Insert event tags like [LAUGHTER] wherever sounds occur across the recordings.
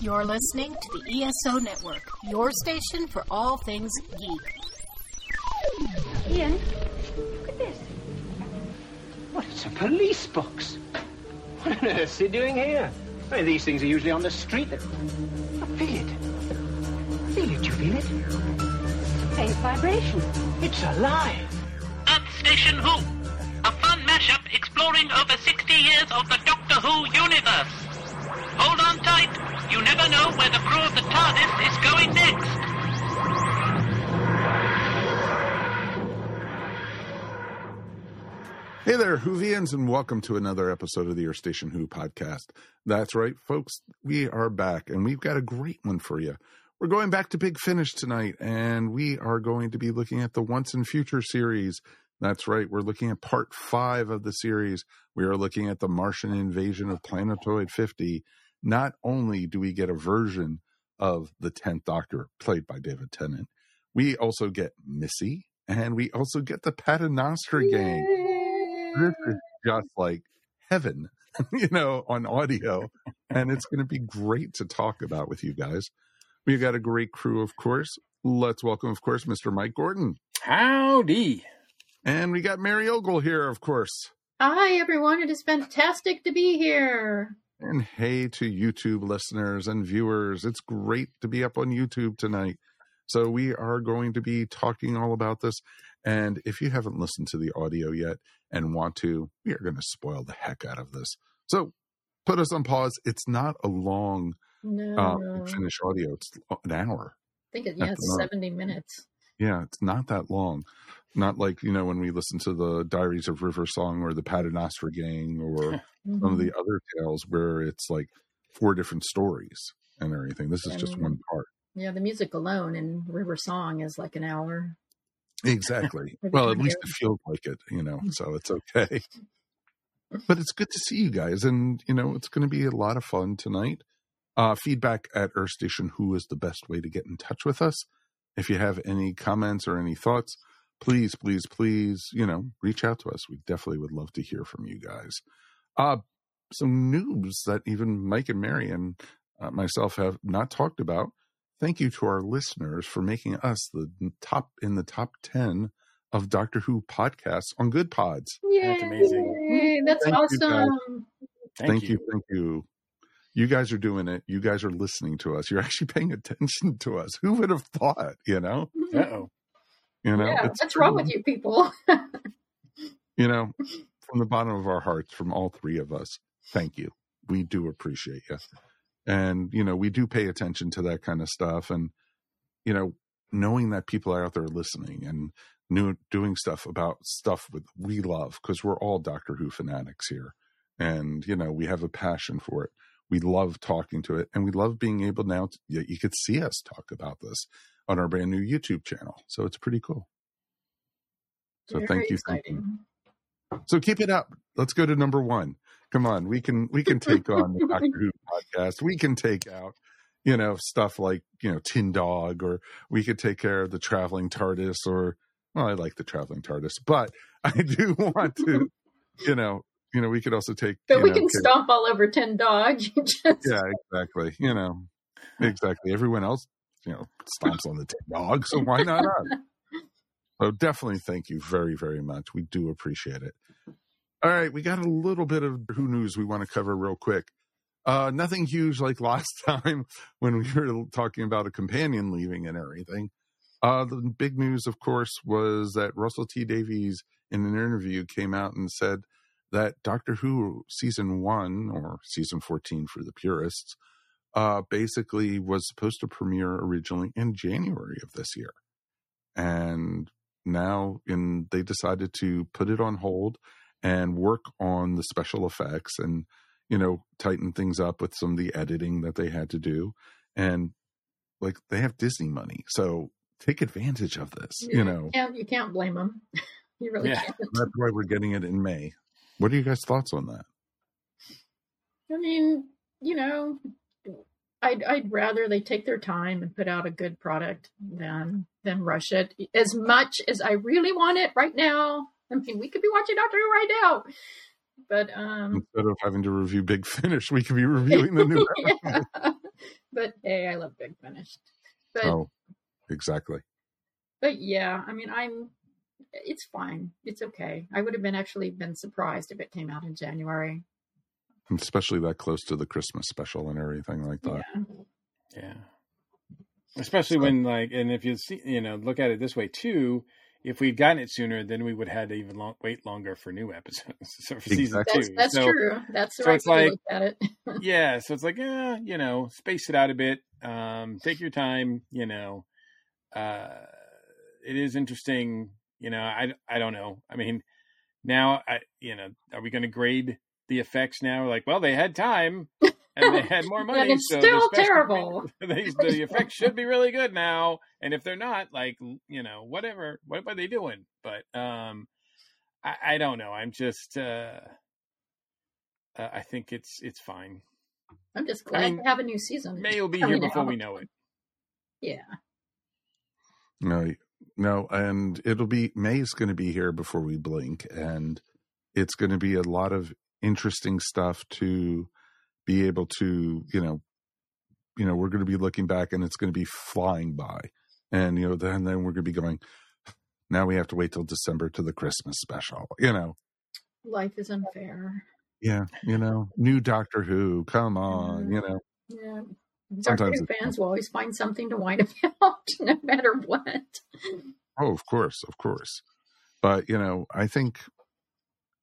You're listening to the ESO Network, your station for all things geek. Ian, look at this. What, it's a police box. What on earth is he doing here? I mean, these things are usually on the street. I feel it. Feel it, you feel it? Faint vibration. It's alive. Earth Station Who, a fun mashup exploring over 60 years of the Doctor Who universe. Hold on tight. You never know where the crew of the TARDIS is going next. Hey there, Whovians, and welcome to another episode of the Earth Station Who podcast. That's right, folks, we are back, and we've got a great one for you. We're going back to Big Finish tonight, and we are going to be looking at the Once and Future series. That's right, we're looking at part five of the series. We are looking at the Martian invasion of Planetoid 50. Not only do we get a version of the 10th Doctor, played by David Tennant, we also get Missy, and we also get the Paternoster gang this is just like heaven, [LAUGHS] you know, on audio. And it's going to be great to talk about with you guys. We've got a great crew, of course. Let's welcome, of course, Mr. Mike Gordon. Howdy. And we got Mary Ogle here, of course. Hi, everyone. It is fantastic to be here. And hey to YouTube listeners and viewers. It's great to be up on YouTube tonight. So we are going to be talking all about this. And if you haven't listened to the audio yet and want to, we are going to spoil the heck out of this. So put us on pause. It's not a long No, uh, finish audio. It's an hour. I think it, yeah, it's 70 minutes. Yeah, it's not that long. Not like, you know, when we listen to the Diaries of River Song or the Paternoster Gang or [LAUGHS] some of the other tales where it's like four different stories and everything. This is just one part. Yeah, the music alone in River Song is like an hour. Exactly. [LAUGHS] Well, at least it feels like it, you know, so it's [LAUGHS] okay. But it's good to see you guys. And, you know, it's going to be a lot of fun tonight. Uh, feedback at Earth Station Who is the best way to get in touch with us. If you have any comments or any thoughts, please, please, please, you know, reach out to us. We definitely would love to hear from you guys. Uh, some news that even Mike and Mary and uh, myself have not talked about. Thank you to our listeners for making us the top in the top 10 of Doctor Who podcasts on Good Pods. Yay! amazing. That's Thank you, guys. awesome. Thank, you. Thank you. You guys are doing it. You guys are listening to us. You're actually paying attention to us. Who would have thought, you know? Mm-hmm. Uh-oh. You know, yeah, it's what's wrong with you people? [LAUGHS] you know, from the bottom of our hearts, from all three of us, thank you. We do appreciate you. And, you know, we do pay attention to that kind of stuff. And, you know, knowing that people are out there listening and new, doing stuff about stuff with we love, because we're all Doctor Who fanatics here. And, you know, we have a passion for it. We love talking to it. And we love being able now, to, you, you could see us talk about this on our brand new YouTube channel. So it's pretty cool. So Very thank you. Thank you. exciting. So keep it up. Let's go to number one. Come on, we can we can take on the Doctor Who [LAUGHS] podcast. We can take out, you know, stuff like you know Tin Dog, or we could take care of the traveling TARDIS, or well, I like the traveling TARDIS, but [LAUGHS] I do want to, [LAUGHS] you know, you know, we could also take. But we know, can stomp all over 10 dogs. [LAUGHS] Just, Yeah, exactly. You know, exactly. Everyone else, you know, stomps on the Tin Dog, so why not us? So definitely thank you very, very much. We do appreciate it. All right, we got a little bit of who news we want to cover real quick. Uh, nothing huge like [LAUGHS] last time when we were talking about a companion leaving and everything. Uh, the big news, of course, was that Russell T Davies in an interview came out and said that Doctor Who season one or season 14 for the purists, uh, basically was supposed to premiere originally in January of this year. And now in they decided to put it on hold and work on the special effects and you know tighten things up with some of the editing that they had to do and like they have disney money so take advantage of this you know Yeah, you can't blame them. [LAUGHS] You really Yeah. can't. that's why we're getting it in may what are you guys thoughts on that I mean, you know, I'd I'd rather they take their time and put out a good product than than rush it. As much as I really want it right now, I mean, we could be watching Doctor Who right now, but um, instead of having to review big finish we could be reviewing the new [LAUGHS] yeah. But hey, I love Big Finish. But Oh, exactly. but yeah, I mean, I'm. It's fine. It's okay. I would have been actually been surprised if it came out in January. Especially that close to the Christmas special and everything like that. Yeah. Yeah. Especially So- when like, and if you see, you know, look at it this way too. If we'd gotten it sooner, then we would have had to even long, wait longer for new episodes. [LAUGHS] so for season Exactly. That's two, that's so, true. That's the so right it's way to like- look at it. [LAUGHS] yeah so it's like yeah you know space it out a bit um take your time you know uh it is interesting you know i i don't know i mean now i you know are we going to grade the effects now like well they had time and they had more [LAUGHS] money and it's so still special terrible. effects- [LAUGHS] the, [LAUGHS] the effects should be really good now and if they're not like you know whatever what are they doing but um i i don't know i'm just uh uh, I think it's it's fine. I'm just glad mean, to have a new season. May will be here before out. we know it. Yeah. No, no, and it'll be May's going to be here before we blink, and it's going to be a lot of interesting stuff to be able to, you know, you know, we're going to be looking back, and it's going to be flying by, and you know, then then we're going to be going. Now we have to wait till December to the Christmas special, you know. Life is unfair. Yeah, you know, new Doctor Who, come on, you mm-hmm. know. Yeah. Sometimes fans will always find something to whine [LAUGHS] about, no matter what. Oh, of course, of course. But, you know, I think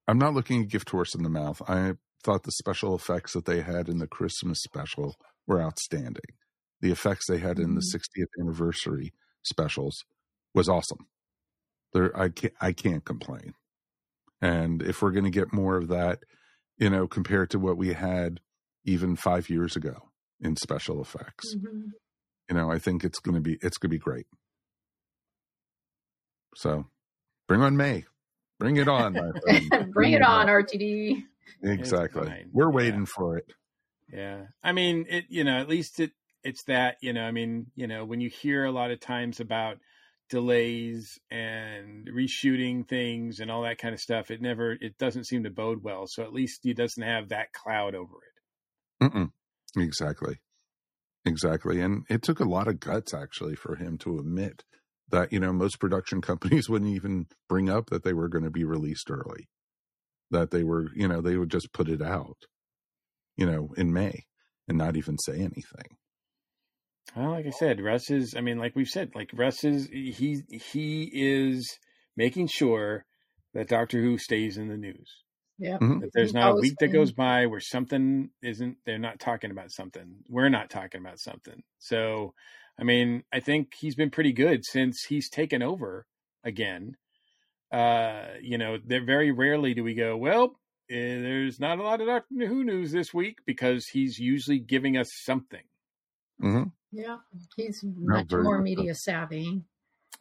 I'm not looking a gift horse in the mouth. I thought the special effects that they had in the Christmas special were outstanding. The effects they had in the mm-hmm. 60th anniversary specials was awesome. There, I can't, I can't complain. And if we're going to get more of that, you know, compared to what we had even five years ago in special effects, Mhm. you know, I think it's going to be it's going to be great. So, bring on May, bring it on, my [LAUGHS] friend. Bring it on, RTD. Exactly, we're Yeah. waiting for it. Yeah. I mean, it, you know, at least it, it's that, you know, I mean, you know, when you hear a lot of times about delays and reshooting things and all that kind of stuff, it never, it doesn't seem to bode well. So at least he doesn't have that cloud over it. Mm-mm. Exactly, exactly, and it took a lot of guts actually for him to admit that you know most production [LAUGHS] companies wouldn't even bring up that they were going to be released early, that they were, you know, they would just put it out, you know, in May and not even say anything. Well, like I said, Russ is, I mean, like we've said, like Russ is, he, he is making sure that Doctor Who stays in the news. Yeah. Mhm. That there's not a week that goes by where something isn't, they're not talking about something. We're not talking about something. So, I mean, I think he's been pretty good since he's taken over again. Uh, you know, there very rarely do we go, well, eh, there's not a lot of Doctor Who news this week because he's usually giving us something. hmm Yeah. He's much more media savvy.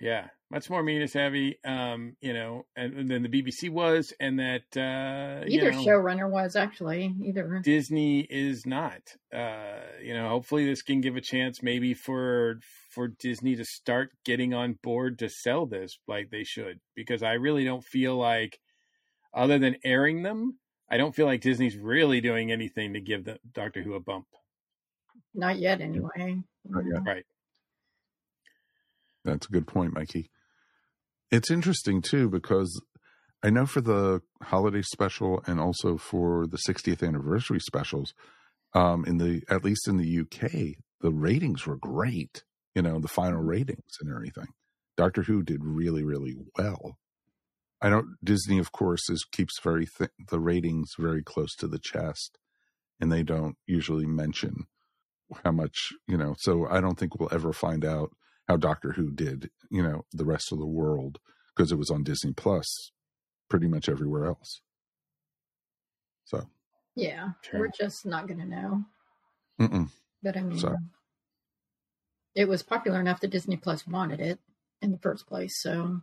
Yeah, much more media savvy, um, you know, and, and than the BBC was, and that uh, you Either know, showrunner was actually either. Disney is not. Uh, you know, hopefully this can give a chance, maybe for for Disney to start getting on board to sell this like they should, because I really don't feel like, other than airing them, I don't feel like Disney's really doing anything to give the Doctor Who a bump. Not yet, anyway. Not yet. Right. That's a good point, Mikey. It's interesting too because I know for the holiday special and also for the 60th anniversary specials, um, in the at least in the UK, the ratings were great. You know, the final ratings and everything. Doctor Who did really, really well. I don't. Disney, of course, is keeps very th- the ratings very close to the chest, and they don't usually mention how much you know. So I don't think we'll ever find out how Doctor Who did, you know, the rest of the world because it was on Disney Plus pretty much everywhere else. So, Yeah. Sure. We're just not going to know. mm-mm. But I mean, So- it was popular enough that Disney Plus wanted it in the first place. So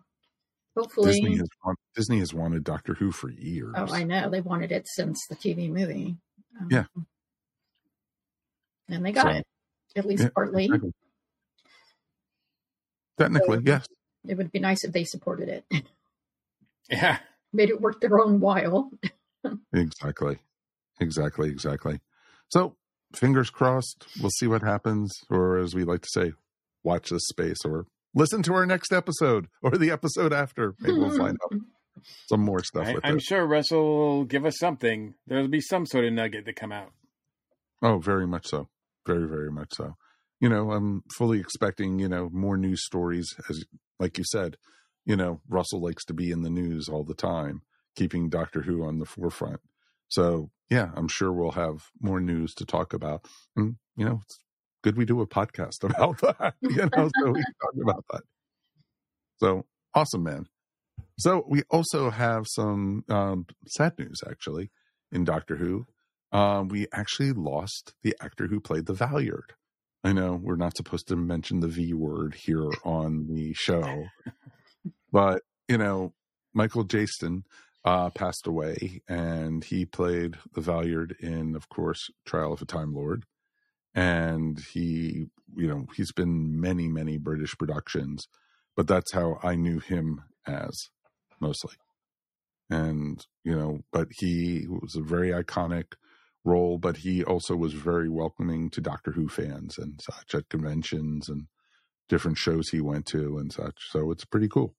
hopefully, Disney has want, Disney has wanted Doctor Who for years. oh, I know they wanted it since the TV movie. Um, Yeah. and they got So- it at least Yeah, partly. exactly. Technically, So- yes. It would be nice if they supported it, [LAUGHS] Yeah. made it worth their own while. [LAUGHS] Exactly. Exactly. Exactly. So fingers crossed. We'll see what happens, or as we like to say, watch this space, or listen to our next episode or the episode after. Maybe we'll find out [LAUGHS] some more stuff I, with I'm it. sure Russell will give us something. There'll be some sort of nugget to come out. Oh, very much so. Very, very much so. You know, I'm fully expecting, you know, more news stories as like you said, you know, Russell likes to be in the news all the time, keeping Doctor Who on the forefront. So, yeah, I'm sure we'll have more news to talk about. And, you know, it's good we do a podcast [LAUGHS] about that, you know, so we talk about that. So, awesome, man. So, we also have some um, sad news, actually, in Doctor Who. Um, we actually lost the actor who played the Valeyard. I know we're not supposed to mention the V word here on the show, [LAUGHS] but you know, Michael Jayston uh, passed away, and he played the Valeyard in, of course, Trial of a Time Lord, and he, you know, he's been many, many British productions, but that's how I knew him as mostly, and you know, but he was a very iconic role, but he also was very welcoming to Doctor Who fans and such at conventions and different shows he went to and such. So it's pretty cool.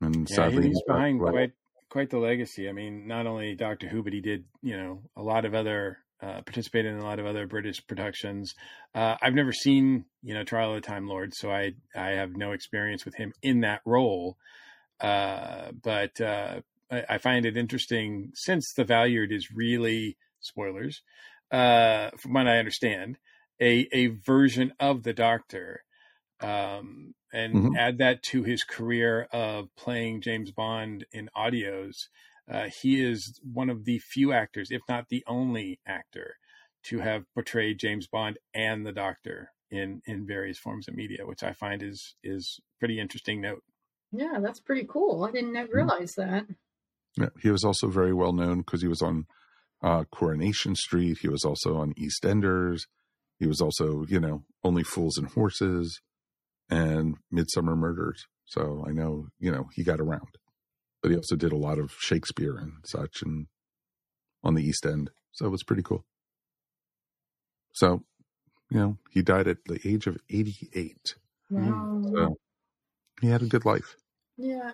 And Yeah, sadly, he's behind well, quite quite the legacy. I mean, not only Doctor Who, but he did you know a lot of other uh, participated in a lot of other British productions. Uh, I've never seen you know Trial of the Time Lord, so I I have no experience with him in that role. Uh, but uh, I, I find it interesting since the Valeyard is really spoilers, uh, from what I understand, a a version of the Doctor um, and Mhm. add that to his career of playing James Bond in audios. Uh, he is one of the few actors, if not the only actor, to have portrayed James Bond and the Doctor in in various forms of media, which I find is is pretty interesting note. Yeah, that's pretty cool. I didn't Mm-hmm. realize that. Yeah, he was also very well known because he was on uh, Coronation Street. He was also on EastEnders. He was also, you know, Only Fools and Horses and Midsomer Murders. So I know, you know, he got around. But he also did a lot of Shakespeare and such and on the East End. So it was pretty cool. So, you know, he died at the age of 88. Wow. So he had a good life. Yeah,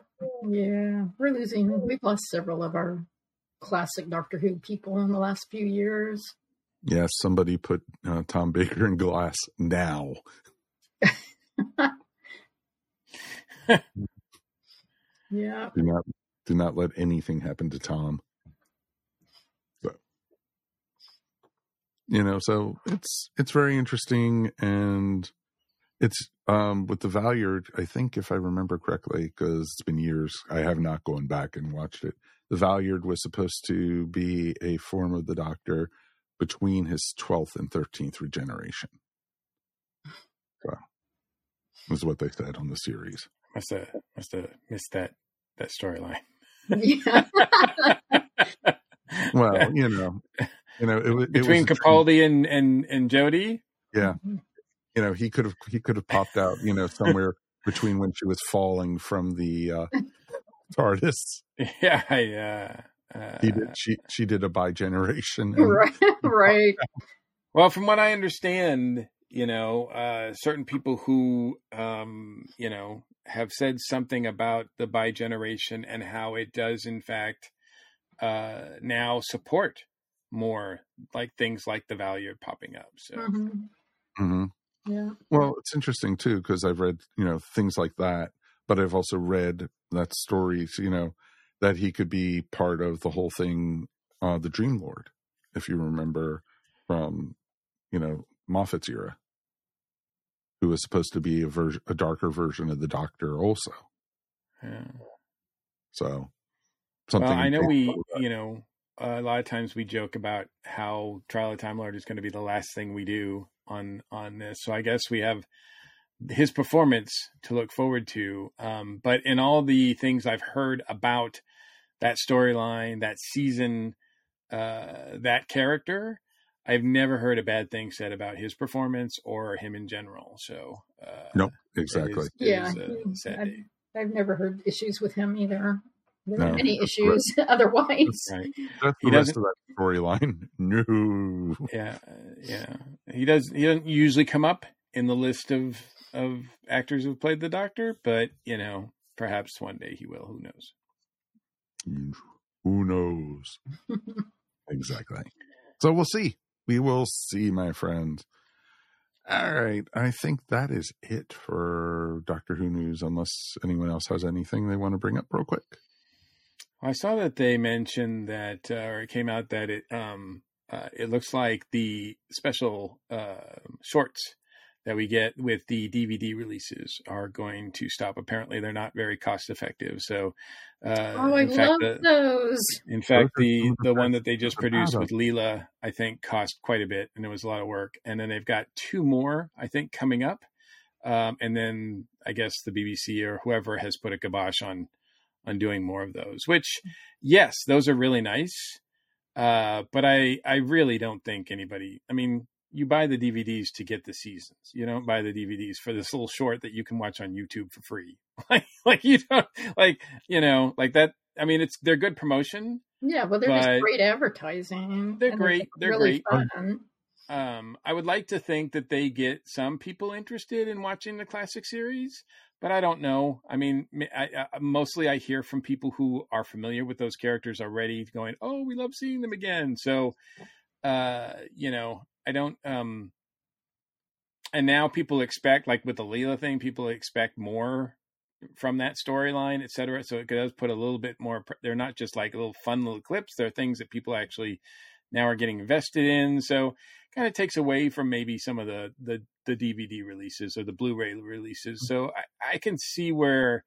yeah. We're losing. We've lost several of our classic Doctor Who people in the last few years. Yes, somebody put uh, Tom Baker in glass now. [LAUGHS] Yeah. Do not do not let anything happen to Tom. So you know, so it's it's very interesting and it's um with the Valeyard, I think if I remember correctly, because it's been years, I have not gone back and watched it. The Valeyard was supposed to be a form of the Doctor between his twelfth and thirteenth regeneration. So is what they said on the series. Must have must have missed that that storyline. Yeah. [LAUGHS] Well, you know, you know, it, it between was. Capaldi and and and Jodie. Yeah, you know, he could have he could have popped out, you know, somewhere between when she was falling from the uh, [LAUGHS] TARDIS. Yeah, yeah. Uh, He did. She she did a bi-generation. right. [LAUGHS] Right. Well, from what I understand, you know, uh, certain people who, um, you know, have said something about the bi generation and how it does, in fact, uh, now support more like things like the value popping up. So, hmm Mhm. Yeah. Well, it's interesting too because I've read you know things like that, but I've also read that stories, you know, that he could be part of the whole thing, uh, the Dream Lord, if you remember from you know Moffat's era, who was supposed to be a version, a darker version of the Doctor, also. yeah. So something. Well, I know we, you know, uh, a lot of times we joke about how Trial of Time Lord is going to be the last thing we do on on this. So I guess we have his performance to look forward to. Um, but in all the things I've heard about that storyline, that season, uh, that character, I've never heard a bad thing said about his performance or him in general. So uh, Nope, exactly. is- it Yeah. is a he- sad I've. I've never heard issues with him either. No. any issues [LAUGHS] otherwise. Right. That's [LAUGHS] He the rest doesn't- of that storyline. [LAUGHS] No. Yeah. uh, Yeah. He does. He doesn't usually come up in the list of of actors who've played the Doctor, but you know, perhaps one day he will. Who knows? Who knows? exactly. So we'll see. We will see, my friends. All right. I think that is it for Doctor Who news, unless anyone else has anything they want to bring up real quick. I saw that they mentioned that, uh, or it came out that it um uh, it looks like the special uh, shorts that we get with the DVD releases are going to stop. Apparently, they're not very cost effective. So, uh, oh, I in fact, love the, those. In fact, Those the the the one that they just produced with Leela, I think, cost quite a bit, and it was a lot of work. And then they've got two more, I think, coming up. Um, and then I guess the BBC or whoever has put a kibosh on on doing more of those. Which, yes, those are really nice. Uh, but I I really don't think anybody. I mean, you buy the DVDs to get the seasons. You don't buy the DVDs for this little short that you can watch on YouTube for free. [LAUGHS] like like you don't like you know like that. I mean, it's they're good promotion. Yeah, well, they're But- just great advertising. They're great. They're really great. fun. um, I would like to think that they get some people interested in watching the classic series, but I don't know. I mean, I, I, mostly I hear from people who are familiar with those characters already, going, "Oh, we love seeing them again." So, uh, you know, I don't. Um, and now people expect, like with the Leela thing, people expect more from that storyline, et cetera. So it does put a little bit more. They're not just like little fun little clips. They're things that people actually now are getting invested in. So kind of takes away from maybe some of the the the DVD releases or the Blu-ray releases. So I, I can see where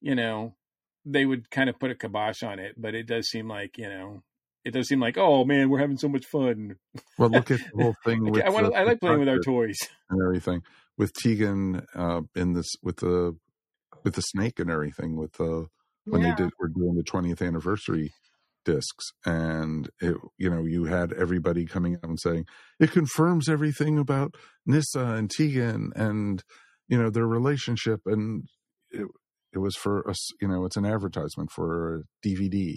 you know they would kind of put a kibosh on it, but it does seem like you know it does seem like oh man we're having so much fun. Well, look at the whole [LAUGHS] thing with I want the- I like playing with our toys. and everything with Tegan uh, in this with the with the snake and everything with the when yeah. they did were doing the 20th anniversary discs and it you know you had everybody coming out and saying it confirms everything about Nyssa and Tegan and you know their relationship and it it was for us you know it's an advertisement for a DVD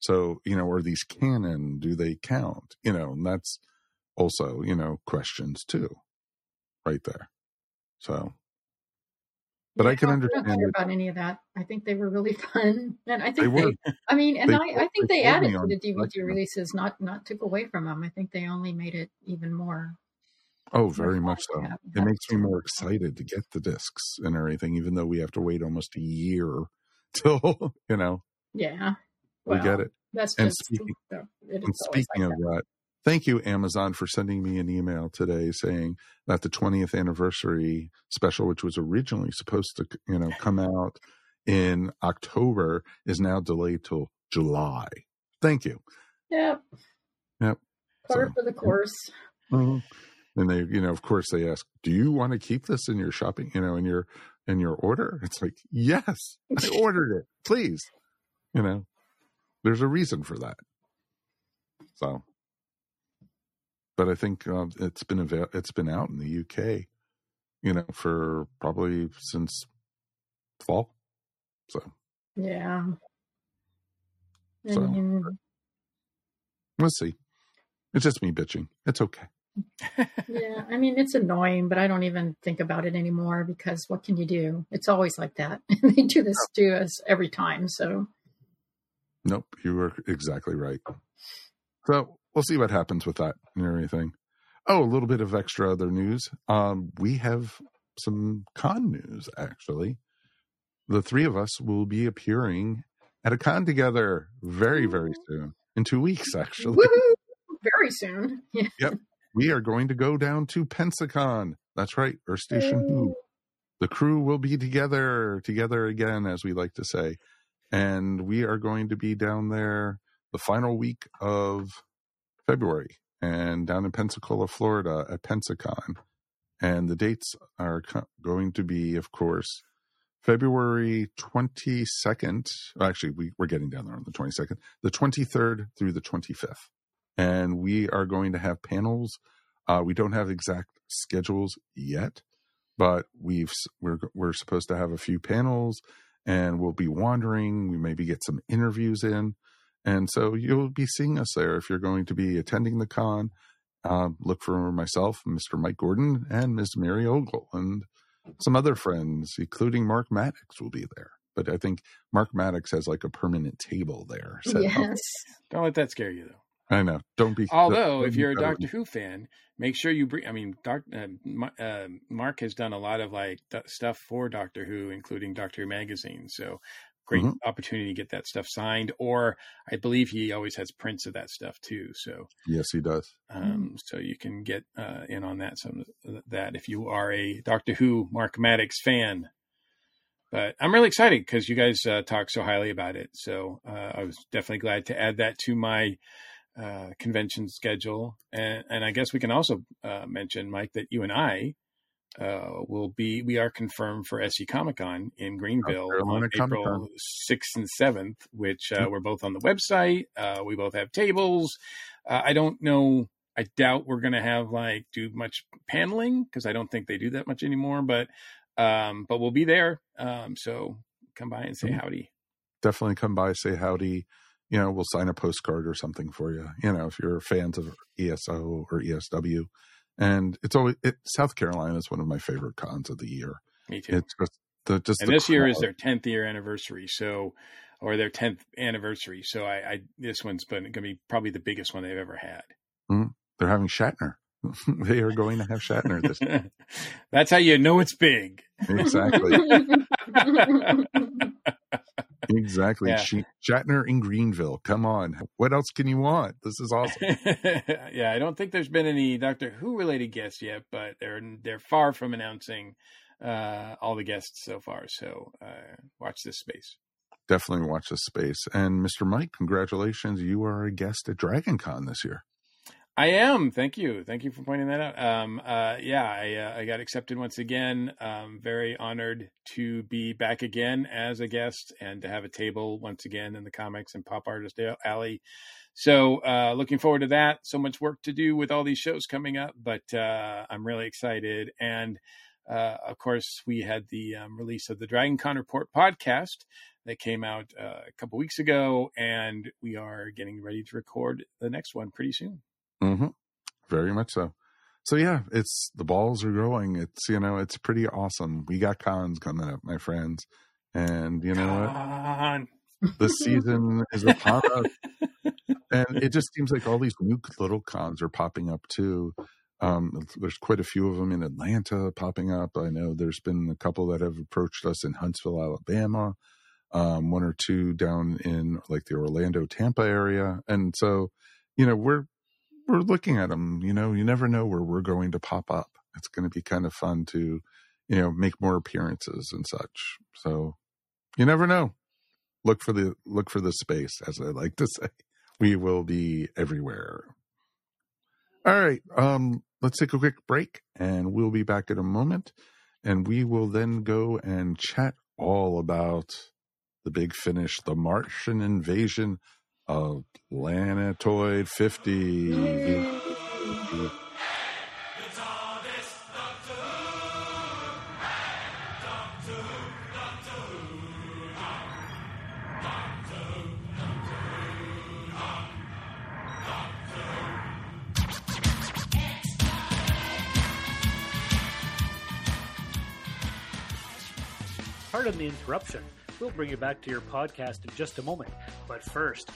so you know are these canon do they count you know and that's also you know questions too right there so but I can Yeah, understand I care it. about any of that. I think they were really [LAUGHS] fun, and I They think were. they. I mean, [LAUGHS] and They I, I think they added to the DVD them. releases, not not took away from them. I think they only made it even more. Oh, very much so. It makes me more excited to get the discs and everything, even though we have to wait almost a year [LAUGHS] till you know Yeah, we get it. That's And just. speaking- And speaking like of that, thank you Amazon for sending me an email today saying that the 20th anniversary special, which was originally supposed to you know come out in October, is now delayed till July. Thank you. Yep. Yep. Part So- for the course. Mhm. And they, you know, of course, they ask, "Do you want to keep this in your shopping? You know, in your in your order?" It's like, "Yes, I [LAUGHS] ordered it. Please." You know, there's a reason for that. So, but I think um, it's been avail- it's been out in the UK, you know, for probably since fall. So Yeah. So- we'll see. It's just me bitching. It's okay. yeah, I mean, it's annoying, but I don't even think about it anymore because what can you do? It's always like that. [LAUGHS] they do this to us every time. So, Nope, you were exactly right. So we'll see what happens with that and everything. Oh, a little bit of extra other news. Um, we have some con news actually. The three of us will be appearing at a con together very, very soon. In two weeks, actually. woohoo! Very soon. Yeah. We are going to go down to Pensacon. That's right, Earth Station Who. The crew will be together, together again, as we like to say. And we are going to be down there the final week of February and down in Pensacola, Florida at Pensacon. And the dates are co- going to be, of course, February 22nd. Actually, we, we're getting down there on the 22nd, the 23rd through the 25th. And we are going to have panels. Uh, we don't have exact schedules yet, but we've we're we're supposed to have a few panels and we'll be wandering. We maybe get some interviews in. And so you'll be seeing us there if you're going to be attending the con. Uh, look for myself, Mr. Mike Gordon, and Ms. Mary Ogle, and some other friends, including Mark Maddox, will be there. But I think Mark Maddox has like a permanent table there. set up. Yes. Don't let that scare you, though. I know. Don't be. Although, if you're a. Doctor Who fan, make sure you bring. I mean, doc, uh, uh, Mark has done a lot of like th- stuff for Doctor Who, including Doctor Who magazine. So, great Mhm. opportunity to get that stuff signed. Or, I believe he always has prints of that stuff too. So, Yes, he does. um, so you can get uh, in on that. Some that if you are a Doctor Who Mark Maddox fan. But I'm really excited because you guys uh, talk so highly about it. So uh, I was definitely glad to add that to my uh, convention schedule. And, and I guess we can also uh, mention, Mike, that you and I uh, will be, we are confirmed for SC Comic Con in Greenville on. April 6th and 7th, which uh, we're both on the website. Uh, we both have tables. Uh, I don't know. I doubt we're going to have like do much paneling because I don't think they do that much anymore, but, um, but we'll be there. Um, so come by and say howdy. Definitely come by, say howdy. You know, we'll sign a postcard or something for you. You know, if you're fans of ESO or ESW, and it's always it, South Carolina is one of my favorite cons of the year. Me too. It's just the just and this year is their 10th year anniversary so or their 10th anniversary so i, I this one's been going to be probably the biggest one they've ever had mm-hmm. they're having Shatner. [LAUGHS] they are going to have Shatner this time. [LAUGHS] that's how you know it's big exactly [LAUGHS] exactly. Yeah. She, Shatner in Greenville. Come on, what else can you want? This is [LAUGHS] awesome. yeah i don't think there's been any doctor who related guests yet but they're they're far from announcing uh all the guests so far so uh watch this space Definitely watch this space. And Mr. Mike, congratulations! You are a guest at Dragon Con this year. I am. Thank you. Thank you for pointing that out. Um, uh, yeah, I, uh, I got accepted once again. Um, very honored to be back again as a guest and to have a table once again in the comics and pop artist alley. So, uh, looking forward to that. So much work to do with all these shows coming up, but uh, I'm really excited. And uh, of course, we had the um, release of the Dragon Con Report podcast that came out uh, a couple weeks ago, and we are getting ready to record the next one pretty soon. Mm-hmm. Very much so. So yeah, it's the balls are growing. It's you know, it's pretty awesome. We got cons coming up, my friends, and you know what? The season is upon us, and it just seems like all these new little cons are popping up too. Um, there's quite a few of them in Atlanta popping up. I know there's been a couple that have approached us in Huntsville, Alabama. Um, one or two down in like the Orlando, Tampa area, and so you know we're we're looking at them. You know, you never know where we're going to pop up. It's going to be kind of fun to, you know, make more appearances and such. So you never know. Look for the look for the space, as I like to [LAUGHS] say. We will be everywhere. All right. Um, let's take a quick break and we'll be back in a moment. And we will then go and chat all about the big finish, the Martian invasion of Planetoid 50. Pardon the interruption. We'll bring you back to your podcast in just a moment. But first,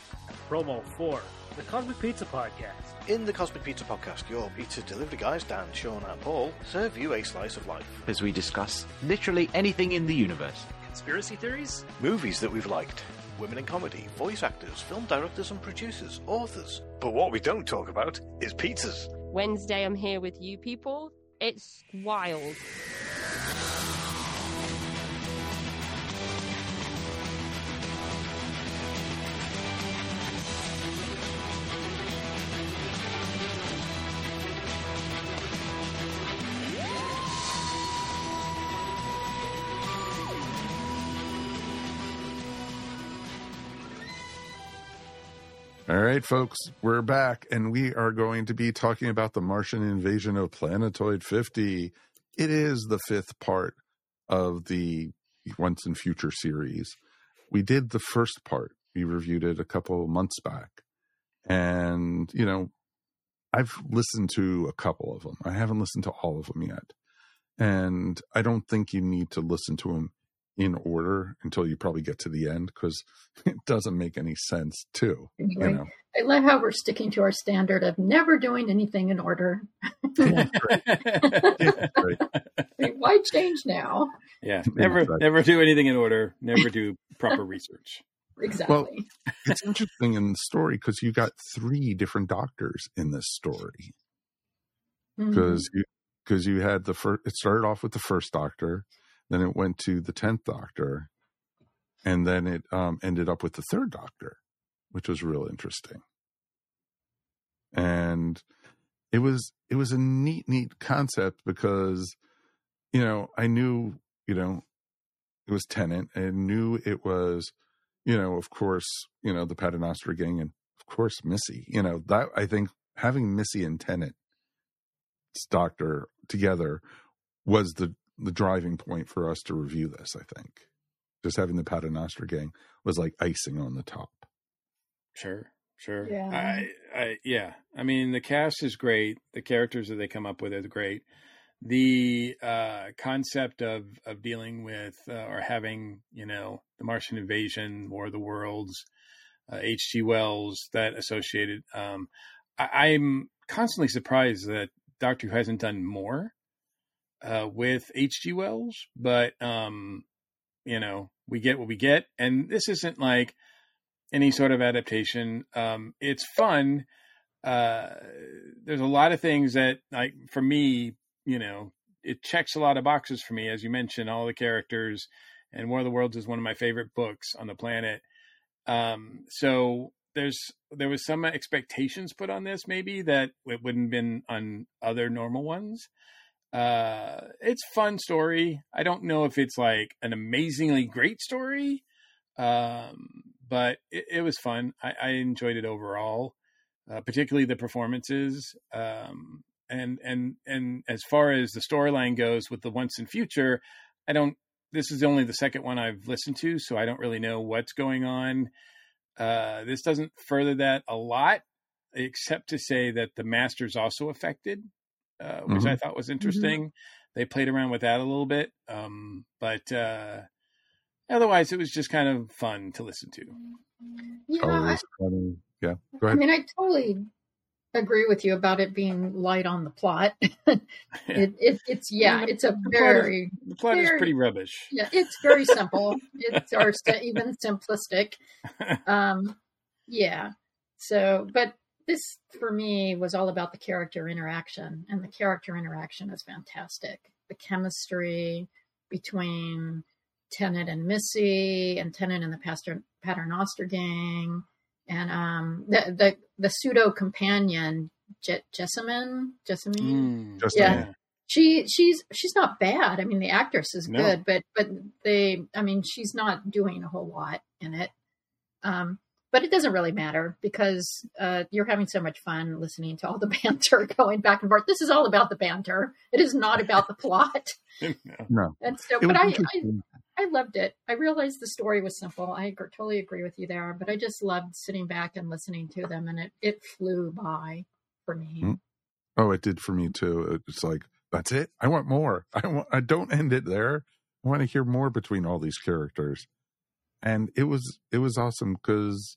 promo for the Cosmic Pizza Podcast. In the Cosmic Pizza Podcast, your pizza delivery guys, Dan, Sean, and Paul, serve you a slice of life. as we discuss literally anything in the universe. Conspiracy theories? Movies that we've liked, women in comedy, voice actors, film directors and producers, authors. But what we don't talk about is pizzas. Wednesday, I'm here with you people. It's wild. All right, folks, we're back and we are going to be talking about the Martian invasion of Planetoid 50. It is the fifth part of the Once and Future series. We did the first part. We reviewed it a couple months back. And, you know, I've listened to a couple of them. I haven't listened to all of them yet. And I don't think you need to listen to them in order until you probably get to the end because [LAUGHS] it doesn't make any sense too. You know, I love how we're sticking to our standard of never doing anything in order. right. [LAUGHS] Why change now? Yeah, [LAUGHS] never Exactly. never do anything in order. Never do proper research. Exactly. Well, it's interesting in the story because you got three different doctors in this story. Mm-hmm. Because you because you had the first it started off with the first doctor then it went to the 10th doctor and then it um, ended up with the third doctor which was real interesting. And it was it was a neat neat concept because you know i knew you know it was Tennant and knew it was you know of course you know the paternoster gang and of course missy you know that i think having missy and Tennant doctor together was the the driving point for us to review this. I think just having the Paternoster gang was like icing on the top. Sure, sure. Yeah. I, I, yeah. I mean, the cast is great. The characters that they come up with are great. The uh, concept of of dealing with uh, or having, you know, the Martian invasion, War of the Worlds, uh, H.G. Wells, that associated. Um, I, I'm constantly surprised that Doctor Who hasn't done more uh, with H.G. Wells, but um, you know, we get what we get, and this isn't like any sort of adaptation. Um, it's fun. Uh, there's a lot of things that, like, for me, you know, it checks a lot of boxes for me. As you mentioned, all the characters, and War of the Worlds is one of my favorite books on the planet. Um, so there's there was some expectations put on this, maybe that it wouldn't have been on other normal ones. Uh, it's fun story. I don't know if it's like an amazingly great story, um, but it, it was fun. I, I enjoyed it overall, uh, particularly the performances. Um, and and and as far as the storyline goes with the Once and Future, I don't. This is only the second one I've listened to, so I don't really know what's going on. Uh, this doesn't further that a lot, except to say that the master's also affected, uh, which I Mhm. thought was interesting. They played around with that a little bit, um, but uh, otherwise, it was just kind of fun to listen to. Yeah, Oh, it I, funny. Yeah, go I mean, I totally agree with you about it being light on the plot. [LAUGHS] it, it, it's yeah, Yeah, the- it's a the plot is- very The plot is pretty rubbish. yeah, it's very simple. it's [LAUGHS] or st- even simplistic. Um, yeah. So, but this for me was all about the character interaction, and the character interaction is fantastic. The chemistry between Tennant and Missy, and Tennant and the Pastor, Paternoster gang, and um, the the the pseudo companion Je- Jessamine, Jessamine, Mm, Just Yeah. she she's she's not bad. I mean, the actress is No. good, but but they, I mean, she's not doing a whole lot in it. Um, but it doesn't really matter because uh, you're having so much fun listening to all the [LAUGHS] banter going back and forth. This is all about the banter. It is not about the plot. [LAUGHS] no. no, And so, it but I, I. I loved it. I realized the story was simple. I agr- totally agree with you there, but I just loved sitting back and listening to them, and it it flew by for me. Mm. Oh, it did for me too. It's like that's it. I want more. I want. I don't end it there. I want to hear more between all these characters. And it was it was awesome because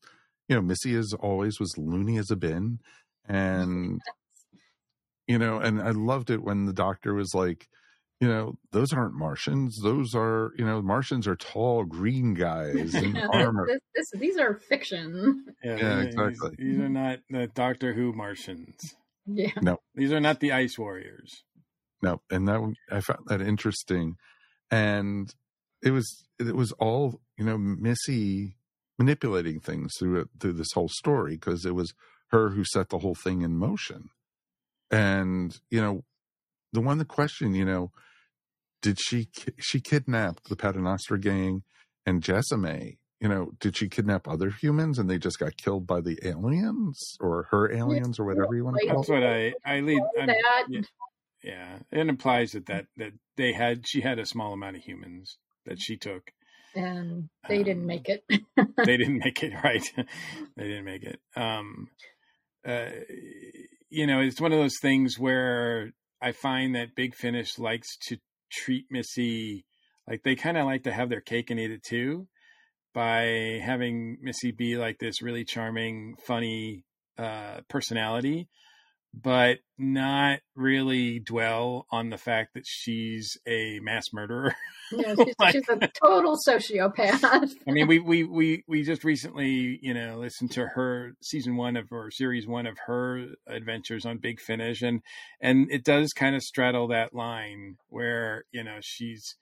you know Missy as always was loony as a bin, [LAUGHS] and you know, and I loved it when the doctor was like, you know, those aren't Martians. Those are you know Martians are tall green guys in [LAUGHS] armor. this, this, these are fiction. Yeah, Yeah, these- exactly. These are not the Doctor Who Martians. Yeah. No, These are not the Ice Warriors. no, and that I found that interesting, and it was it was all you know Missy manipulating things through through this whole story because it was her who set the whole thing in motion, and you know the one the question you know did she she kidnapped the Paternoster gang and Jessame you know did she kidnap other humans and they just got killed by the aliens or her aliens or whatever you want to call That's it what I I lead. I'm- that yeah, yeah, it implies that, that that they had she had a small amount of humans that she took. And they didn't Um, make it. they [LAUGHS] didn't make it [LAUGHS] right. they didn't make it. Um, uh, you know, it's one of those things where I find that Big Finish likes to treat Missy like they kind of like to have their cake and eat it too by having Missy be like this really charming, funny uh, personality, but not really dwell on the fact that she's a mass murderer. Yeah, [LAUGHS] she's, Like- she's a total sociopath. I mean, we, we, we, we just recently, you know, listened to her season one of or series one of her adventures on Big Finish, and and it does kind of straddle that line where you know she's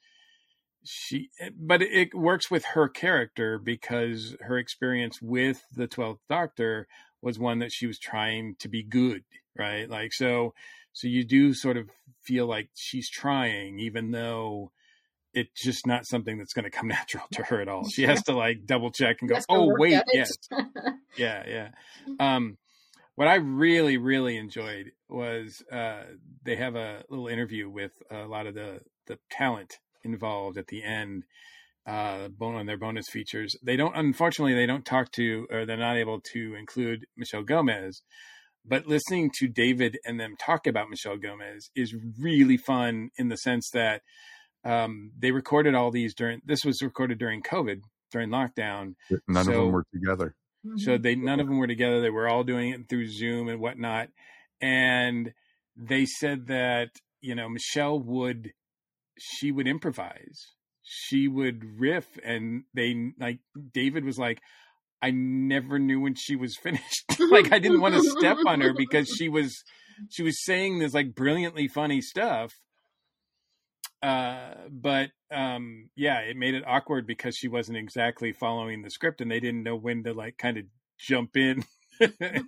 she, but it works with her character because her experience with the Twelfth Doctor was one that she was trying to be good, right? Like so, so you do sort of feel like she's trying, even though it's just not something that's going to come [LAUGHS] natural to her at all. She has to like double check and go, "Oh wait, yes, [LAUGHS] yeah, yeah." Um, what I really, really enjoyed was uh, they have a little interview with a lot of the the talent involved at the end. Uh, bon- on their bonus features, they don't. Unfortunately, they don't talk to, or they're not able to include Michelle Gomez. But listening to David and them talk about Michelle Gomez is really fun in the sense that um, they recorded all these during. This was recorded during COVID, during lockdown. None of them were together. So they none of them were together. They were all doing it through Zoom and whatnot. And they said that you know Michelle would she would improvise. She would riff, and they like David was like, I never knew when she was [LAUGHS] finished. like I didn't want to step on her because she was she was saying this like brilliantly funny stuff. Uh, but um, yeah, it made it awkward because she wasn't exactly following the script, and they didn't know when to like kind of jump in [LAUGHS]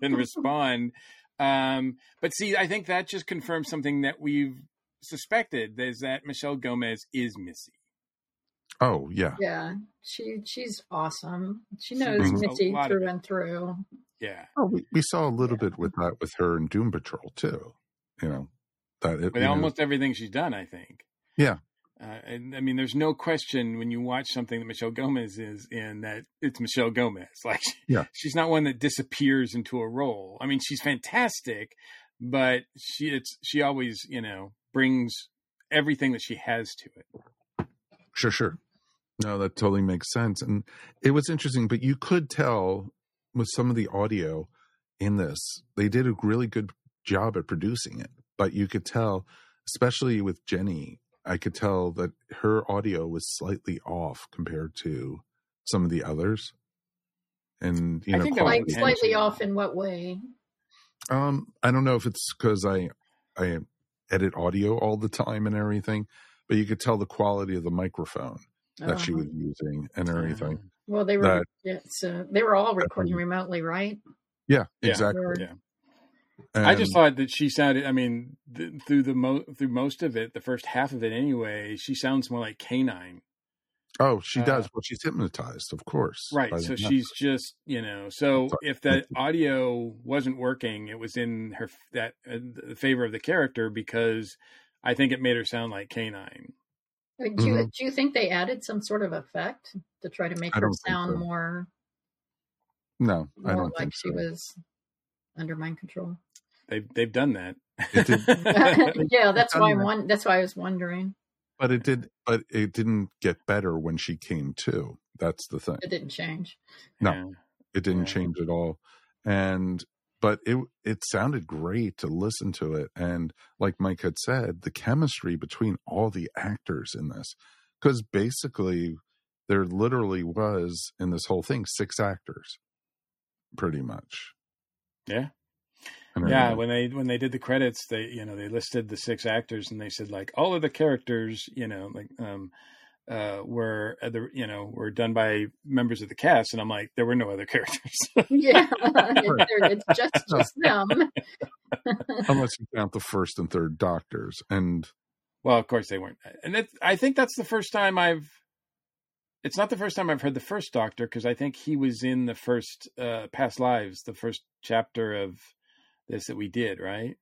and respond. Um, but see, I think that just confirms something that we've suspected: is that Michelle Gomez is Missy. Oh yeah, yeah, she she's awesome. She She knows brings a Missy through and through. Yeah, Oh, we, we saw a little bit with that with her in Doom Patrol too. You know that it, with you know, almost everything she's done, I think. yeah. Uh, and I mean, there's no question when you watch something that Michelle Gomez is in that it's Michelle Gomez. [LAUGHS] Like, Yeah. she's not one that disappears into a role. I mean, she's fantastic, but she it's she always you know brings everything that she has to it. Sure, sure. No, that totally makes sense. And it was interesting, but you could tell with some of the audio in this, they did a really good job at producing it. But you could tell, especially with Jenny, I could tell that her audio was slightly off compared to some of the others. And you I know, think Like slightly off in what way? Um, I don't know if it's because I I edit audio all the time and everything, but you could tell the quality of the microphone that she Uh-huh. was using and everything. Well, they were that- yeah, so they were all recording remotely, right? Yeah, Yeah. exactly. Or- Yeah. I just thought that she sounded. I mean, th- through the mo- through most of it, the first half of it anyway, she sounds more like Canine. oh, she uh, does. Well, she's hypnotized, of course. Right. So the- she's just, you know, so Sorry. if that audio wasn't working, it was in her that uh, the favor of the character because I think it made her sound like K9. Uh, Do you, Mhm. do you think they added some sort of effect to try to make her sound so. more no, I more don't like think she so. was under mind control? They've they've done that. [LAUGHS] [LAUGHS] yeah, that's why I'm that. one. That's why I was wondering. But it did. But it didn't get better when she came to. That's the thing. It didn't change. No. Yeah. It didn't Yeah. change at all. And but it it sounded great to listen to it. And like Mike had said, the chemistry between all the actors in this, because basically there literally was in this whole thing six actors, pretty much. Yeah. Yeah, when they when they did the credits, they you know they listed the six actors and they said like all of the characters, you know, like um uh were other you know were done by members of the cast, and I'm like there were no other [LAUGHS] characters. Yeah, [LAUGHS] [LAUGHS] it's, it's just just them. unless you count the first and third doctors, and well, of course they weren't, and it, I think that's the first time I've. It's not the first time I've heard the first Doctor because I think he was in the first uh past lives, the first chapter of this that we did, right?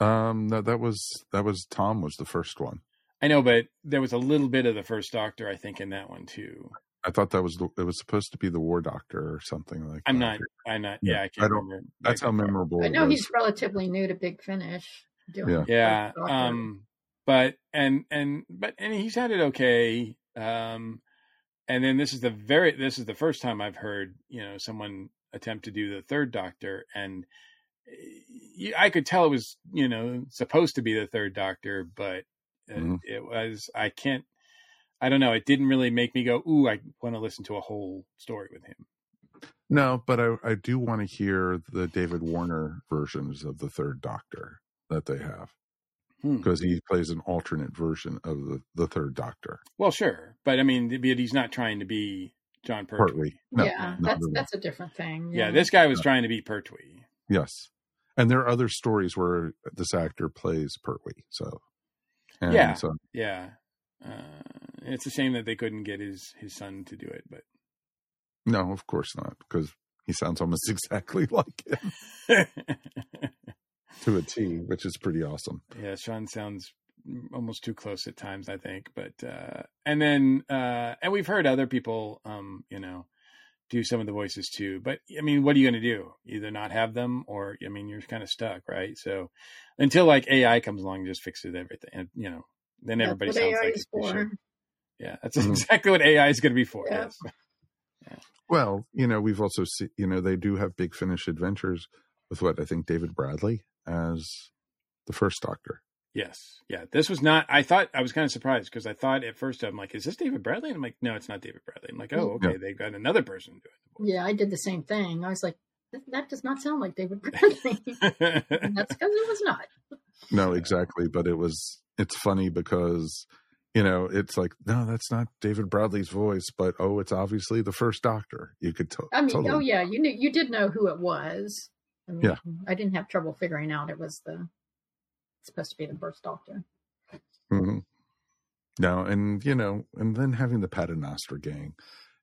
um, that that was that was Tom was the first one. I know, but there was a little bit of the first Doctor, I think, in that one too. I thought that was the, it was supposed to be the War Doctor or something like. I'm that. not. I'm not. Yeah, I can't I don't. remember. That's how memorable. I know was. he's relatively new to Big Finish. Doing Yeah. yeah um but and and but and he's had it okay um and then this is the very this is the first time i've heard you know someone attempt to do the third doctor and I could tell it was you know supposed to be the third doctor but uh, Mhm. it was i can't i don't know it didn't really make me go ooh i want to listen to a whole story with him No, but I I do want to hear the David Warner versions of the Third Doctor that they have Hmm. because he plays an alternate version of the the Third Doctor. well sure but i mean but he's not trying to be jon pertwee Partly, no, yeah, that's that's a different thing. yeah this guy was trying to be pertwee yes, and there are other stories where this actor plays Pertwee. So, and Yeah. so Yeah. Uh, it's a shame that they couldn't get his his son to do it, but no, of course not, because he sounds almost [LAUGHS] exactly like him [LAUGHS] to a T, which is pretty awesome. yeah, Sean sounds almost too close at times, I think. But uh, and then uh, and we've heard other people, um, you know, do some of the voices too. But I mean, what are you going to do? Either not have them, or I mean, you're kind of stuck, right? So until like AI comes along, and just fixes everything, and you know, then That's everybody what sounds AI like is they for. Yeah, that's Mhm. exactly what AI is going to be for. Yeah. Yes. Well, you know, we've also seen, you know, they do have Big Finish Adventures with what I think David Bradley as the first Doctor. Yes. Yeah. This was not, I thought, I was kind of surprised because I thought at first, I'm like, is this David Bradley? And I'm like, no, it's not David Bradley. I'm like, oh, mm, Yeah. okay. They've got another person doing it. Yeah, I did the same thing. I was like, "That- that does not sound like David [LAUGHS] Bradley. And [LAUGHS] that's because it was not. No, exactly. But it was, it's funny because, you know, it's like, no, that's not David Bradley's voice, but oh, it's obviously the first Doctor. You could tell. I mean, oh, totally. oh yeah, you knew you did know who it was. I mean, Yeah. I didn't have trouble figuring out it was the it's supposed to be the first Doctor. hmm No, and you know, and then having the Paternoster gang,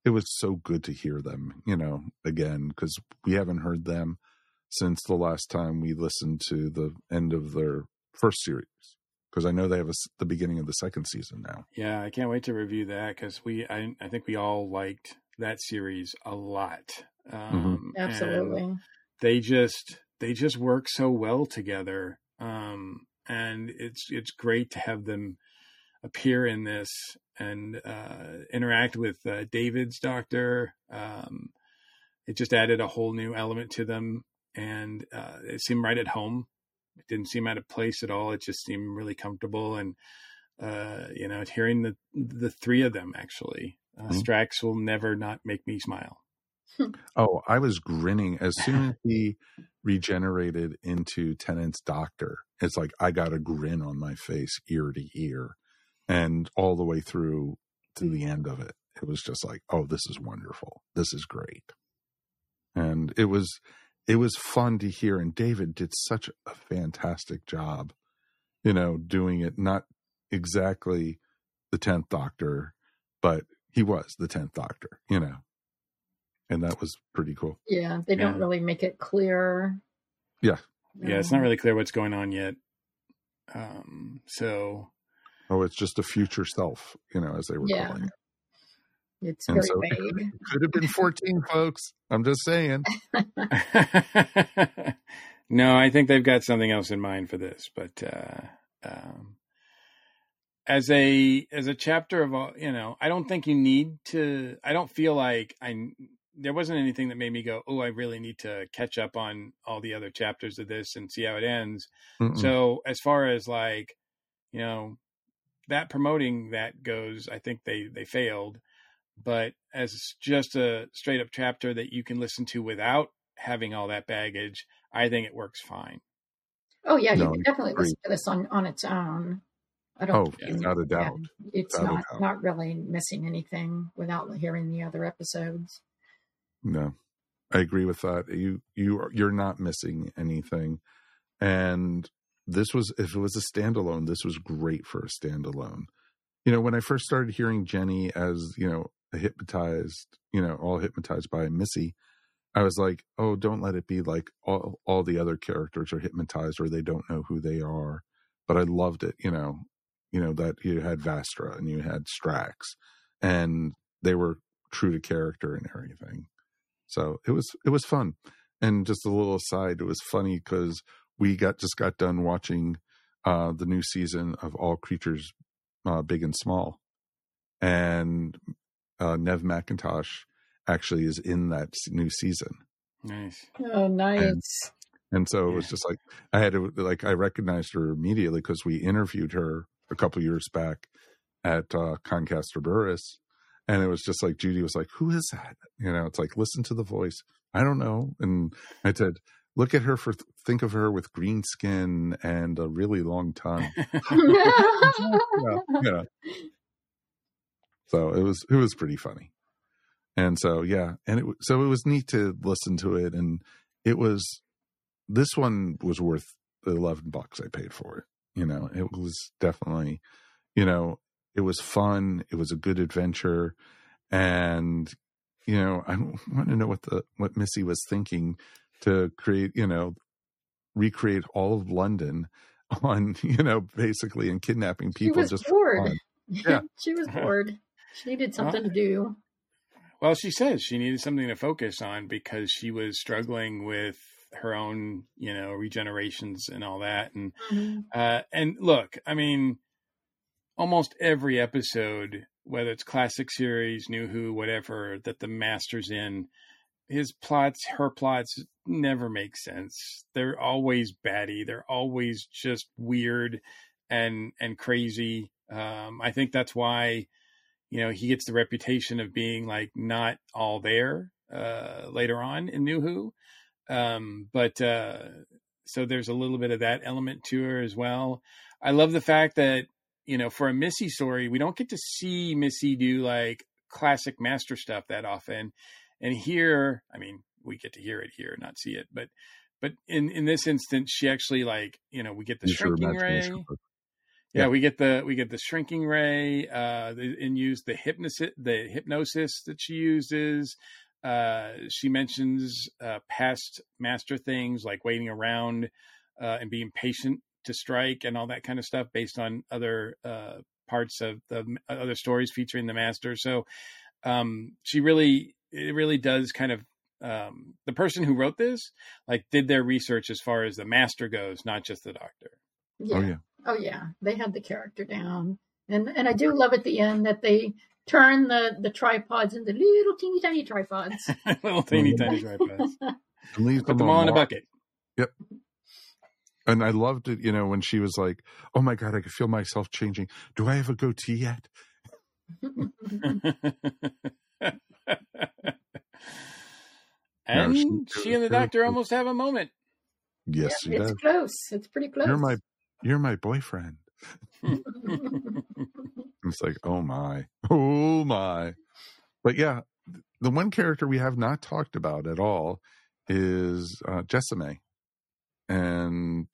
it was so good to hear them, you know, again because we haven't heard them since the last time we listened to the end of their first series. Because I know they have a s the beginning of the second season now. yeah. I can't wait to review that because we, I, I think we all liked that series a lot. Um, and Absolutely. they just, they just work so well together. Um, and it's, it's great to have them appear in this and uh, interact with uh, David's doctor. Um, it just added a whole new element to them, and uh, it seemed right at home. It didn't seem out of place at all. It just seemed really comfortable, and uh, you know, hearing the the three of them actually, uh, Mhm. Strax will never not make me smile. Oh, I was grinning as soon [LAUGHS] as he regenerated into Tennant's doctor. It's like I got a grin on my face, ear to ear, and all the way through to the end of it. It was just like, oh, this is wonderful. This is great. And it was it was fun to hear and David did such a fantastic job, you know, doing it not exactly the 10th doctor, but he was the 10th doctor, you know. And that was pretty cool. Yeah, they don't Yeah. really make it clear. Yeah. Yeah, it's not really clear what's going on yet. Um, so Oh, it's just a future self, you know, as they were Yeah. calling it. It's And very so vague. it could have been 14, folks. I'm just saying. [LAUGHS] no, I think they've got something else in mind for this, but uh, um, as a as a chapter of all, you know, I don't think you need to. I don't feel like I. There wasn't anything that made me go, "Oh, I really need to catch up on all the other chapters of this and see how it ends." Mm-mm. So, as far as like, you know, that promoting that goes, I think they they failed. But as just a straight up chapter that you can listen to without having all that baggage, I think it works fine. Oh yeah, No, you can definitely agree. listen to this on on its own. I don't. Oh, think- without a doubt. it's Without not doubt. not really missing anything without hearing the other episodes. No, I agree with that. You you are- you're not missing anything, and this was if it was a standalone, this was great for a standalone. You know, when I first started hearing Jenny as you know a hypnotized, you know, all hypnotized by Missy, I was like, oh, don't let it be like all all the other characters are hypnotized or they don't know who they are. But I loved it, you know, you know that you had Vastra and you had Strax, and they were true to character and everything. So it was it was fun. And just a little aside, it was funny because we got just got done watching uh, the new season of All Creatures uh, Big and Small, and uh, Neve McIntosh actually is in that new season. Nice. Oh, nice. And, and so it was just like I had to like I recognized her immediately because we interviewed her a couple years back at uh, Concaster Burris, and it was just like Judy was like, "Who is that?" You know, it's like listen to the voice. I don't know, and I said, "Look at her for think of her with green skin and a really long tongue." [LAUGHS] yeah, yeah. So it was it was pretty funny, and so yeah, and it so it was neat to listen to it, and it was this one was worth the eleven bucks I paid for it. You know, it was definitely, you know, it was fun. It was a good adventure, and you know, I [LAUGHS] want to know what the what Missy was thinking to create. You know, recreate all of London [LAUGHS] on you know basically and kidnapping people. She was just bored. for fun. [LAUGHS] Yeah. she was bored. She needed something to do. Well, she says she needed something to focus on because she was struggling with her own, you know, regenerations and all that. And Mhm. uh, and look, I mean, almost every episode, whether it's classic series, New Who, whatever, that the master's in, his plots, her plots never make sense. They're always batty. They're always just weird and and crazy. Um, I think that's why you know he gets the reputation of being like not all there uh, later on in New Who. Um, but uh, so there's a little bit of that element to her as well. I love the fact that you know for a Missy story, we don't get to see Missy do like classic master stuff that often. And here, I mean, we get to hear it here, not see it, but but in in this instance, she actually like you know we get the your shrinking ray. Yeah, Yeah. we get the we get the shrinking ray, uh, and use the hypnosis the hypnosis that she uses. Uh, she mentions uh, past master things like waiting around uh, and being patient to strike and all that kind of stuff based on other uh, parts of the other stories featuring the master. So um, she really it really does kind of um, the person who wrote this like did their research as far as the master goes, not just the doctor. Yeah. Oh yeah. Oh yeah, they had the character down, and and I do love at the end that they turn the the tripods into little teeny tiny tripods. [LAUGHS] Little teeny tiny tripods. [LAUGHS] And leave Put them all in a bucket. Yep. And I loved it, you know, when she was like, "Oh my god, I could feel myself changing. Do I have a goatee yet?" [LAUGHS] and she- she, and the doctor almost have a moment. Yes, she it's does. close. It's pretty close. You're my, you're my boyfriend. [LAUGHS] It's like, oh my, oh my. But yeah, the one character we have not talked about at all is uh, Jessame, and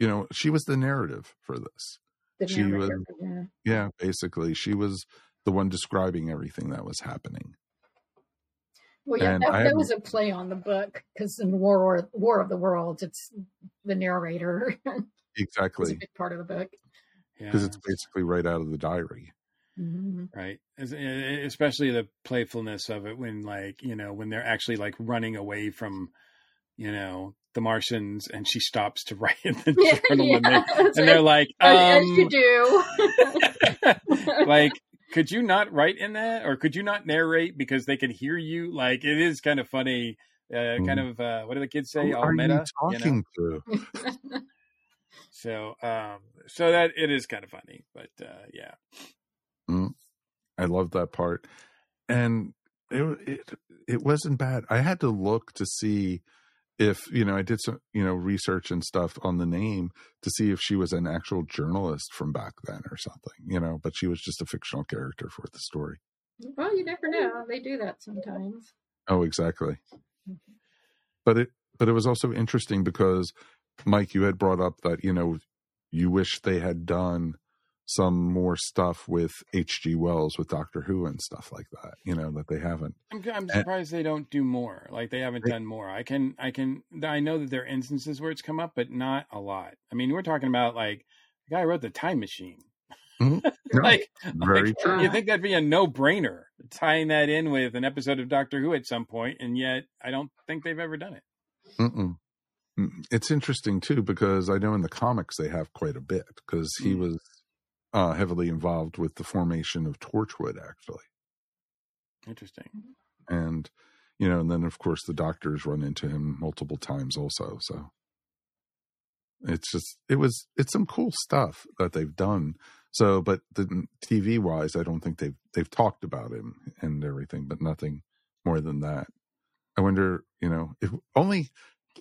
you know, she was the narrative for this. The she was, yeah. yeah, basically, she was the one describing everything that was happening. Well, yeah, And that, that was a play on the book because in War War of the Worlds, it's the narrator. [LAUGHS] it's a Exactly, big part of the book. because Yeah, it's basically right out of the diary. Mhm. right. Especially the playfulness of it when, like, you know, when they're actually like running away from, you know, the Martians, and she stops to [LAUGHS] write in the Yeah, journal, and, they, that's and they're right. like, [LAUGHS] As- as um, you do. [LAUGHS] like could you not write in that or could you not narrate because they can hear you like it is kind of funny uh, kind of uh, what do the kids say Who all are meta you you know? talking to? so um so that it is kind of funny but uh yeah Mm. I love that part, and it it it wasn't bad. I had to look to see if you know I did some you know research and stuff on the name to see if she was an actual journalist from back then or something. You know, but she was just a fictional character for the story. well, you never know. They do that sometimes. Oh, exactly. Mm-hmm. But it but it was also interesting because Mike, you had brought up that you know you wish they had done some more stuff with H.G. Wells with Doctor Who and stuff like that. You know that they haven't. i'm, I'm And- surprised they don't do more like they haven't They- done more i can i can i know that there are instances where it's come up but not a lot i mean we're talking about like the guy wrote the time machine Mhm. No, [LAUGHS] like, very like, true. You think that'd be a no-brainer tying that in with an episode of Doctor Who at some point, and yet I don't think they've ever done it. Mm-mm. Mm. It's interesting too because I know in the comics they have quite a bit because he Mm. was uh, heavily involved with the formation of Torchwood actually, Interesting. and you know, and then of course the Doctors run into him multiple times also. So it's just it was it's some cool stuff that they've done. So, but the TV wise, I don't think they've they've talked about him and everything, but nothing more than that. I wonder, you know, if only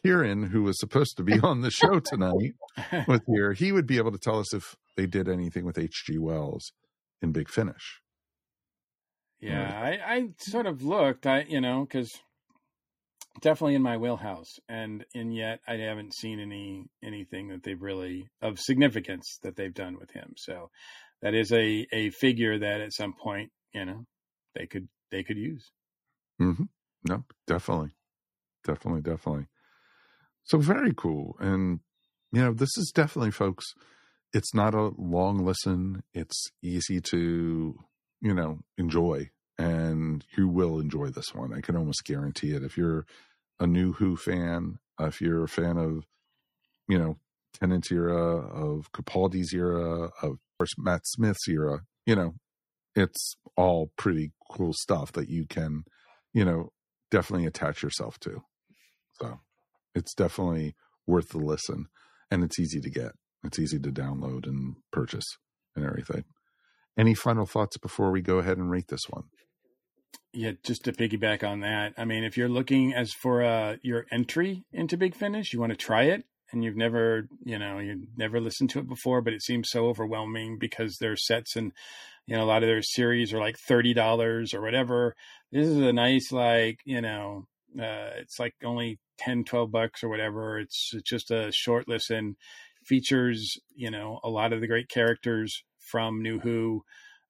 Kieran, who was supposed to be on the show tonight, [LAUGHS] was here, he would be able to tell us if they did anything with H.G. Wells in Big Finish. Yeah, I, I sort of looked, I you know, because definitely in my wheelhouse, and and yet I haven't seen any anything that they've really of significance that they've done with him. So that is a a figure that at some point, you know, they could they could use. Mm-hmm. No, definitely, definitely, definitely. So very cool, and you know, this is definitely, folks. It's not a long listen. It's easy to, you know, enjoy, and you will enjoy this one. I can almost guarantee it. If you're a new Who fan, if you're a fan of, you know, Tennant's era, of Capaldi's era, of course Matt Smith's era, you know, it's all pretty cool stuff that you can, you know, definitely attach yourself to. So it's definitely worth the listen. And it's easy to get. It's easy to download and purchase and everything. Any final thoughts before we go ahead and rate this one? Yeah, just to piggyback on that, I mean, if you're looking as for uh, your entry into Big Finish, you want to try it, and you've never, you know, you've never listened to it before, but it seems so overwhelming because their sets and, you know, a lot of their series are like thirty dollars or whatever. This is a nice, like, you know, uh, it's like only 10, 12 bucks or whatever. It's, it's just a short listen. Features, you know, a lot of the great characters from New Who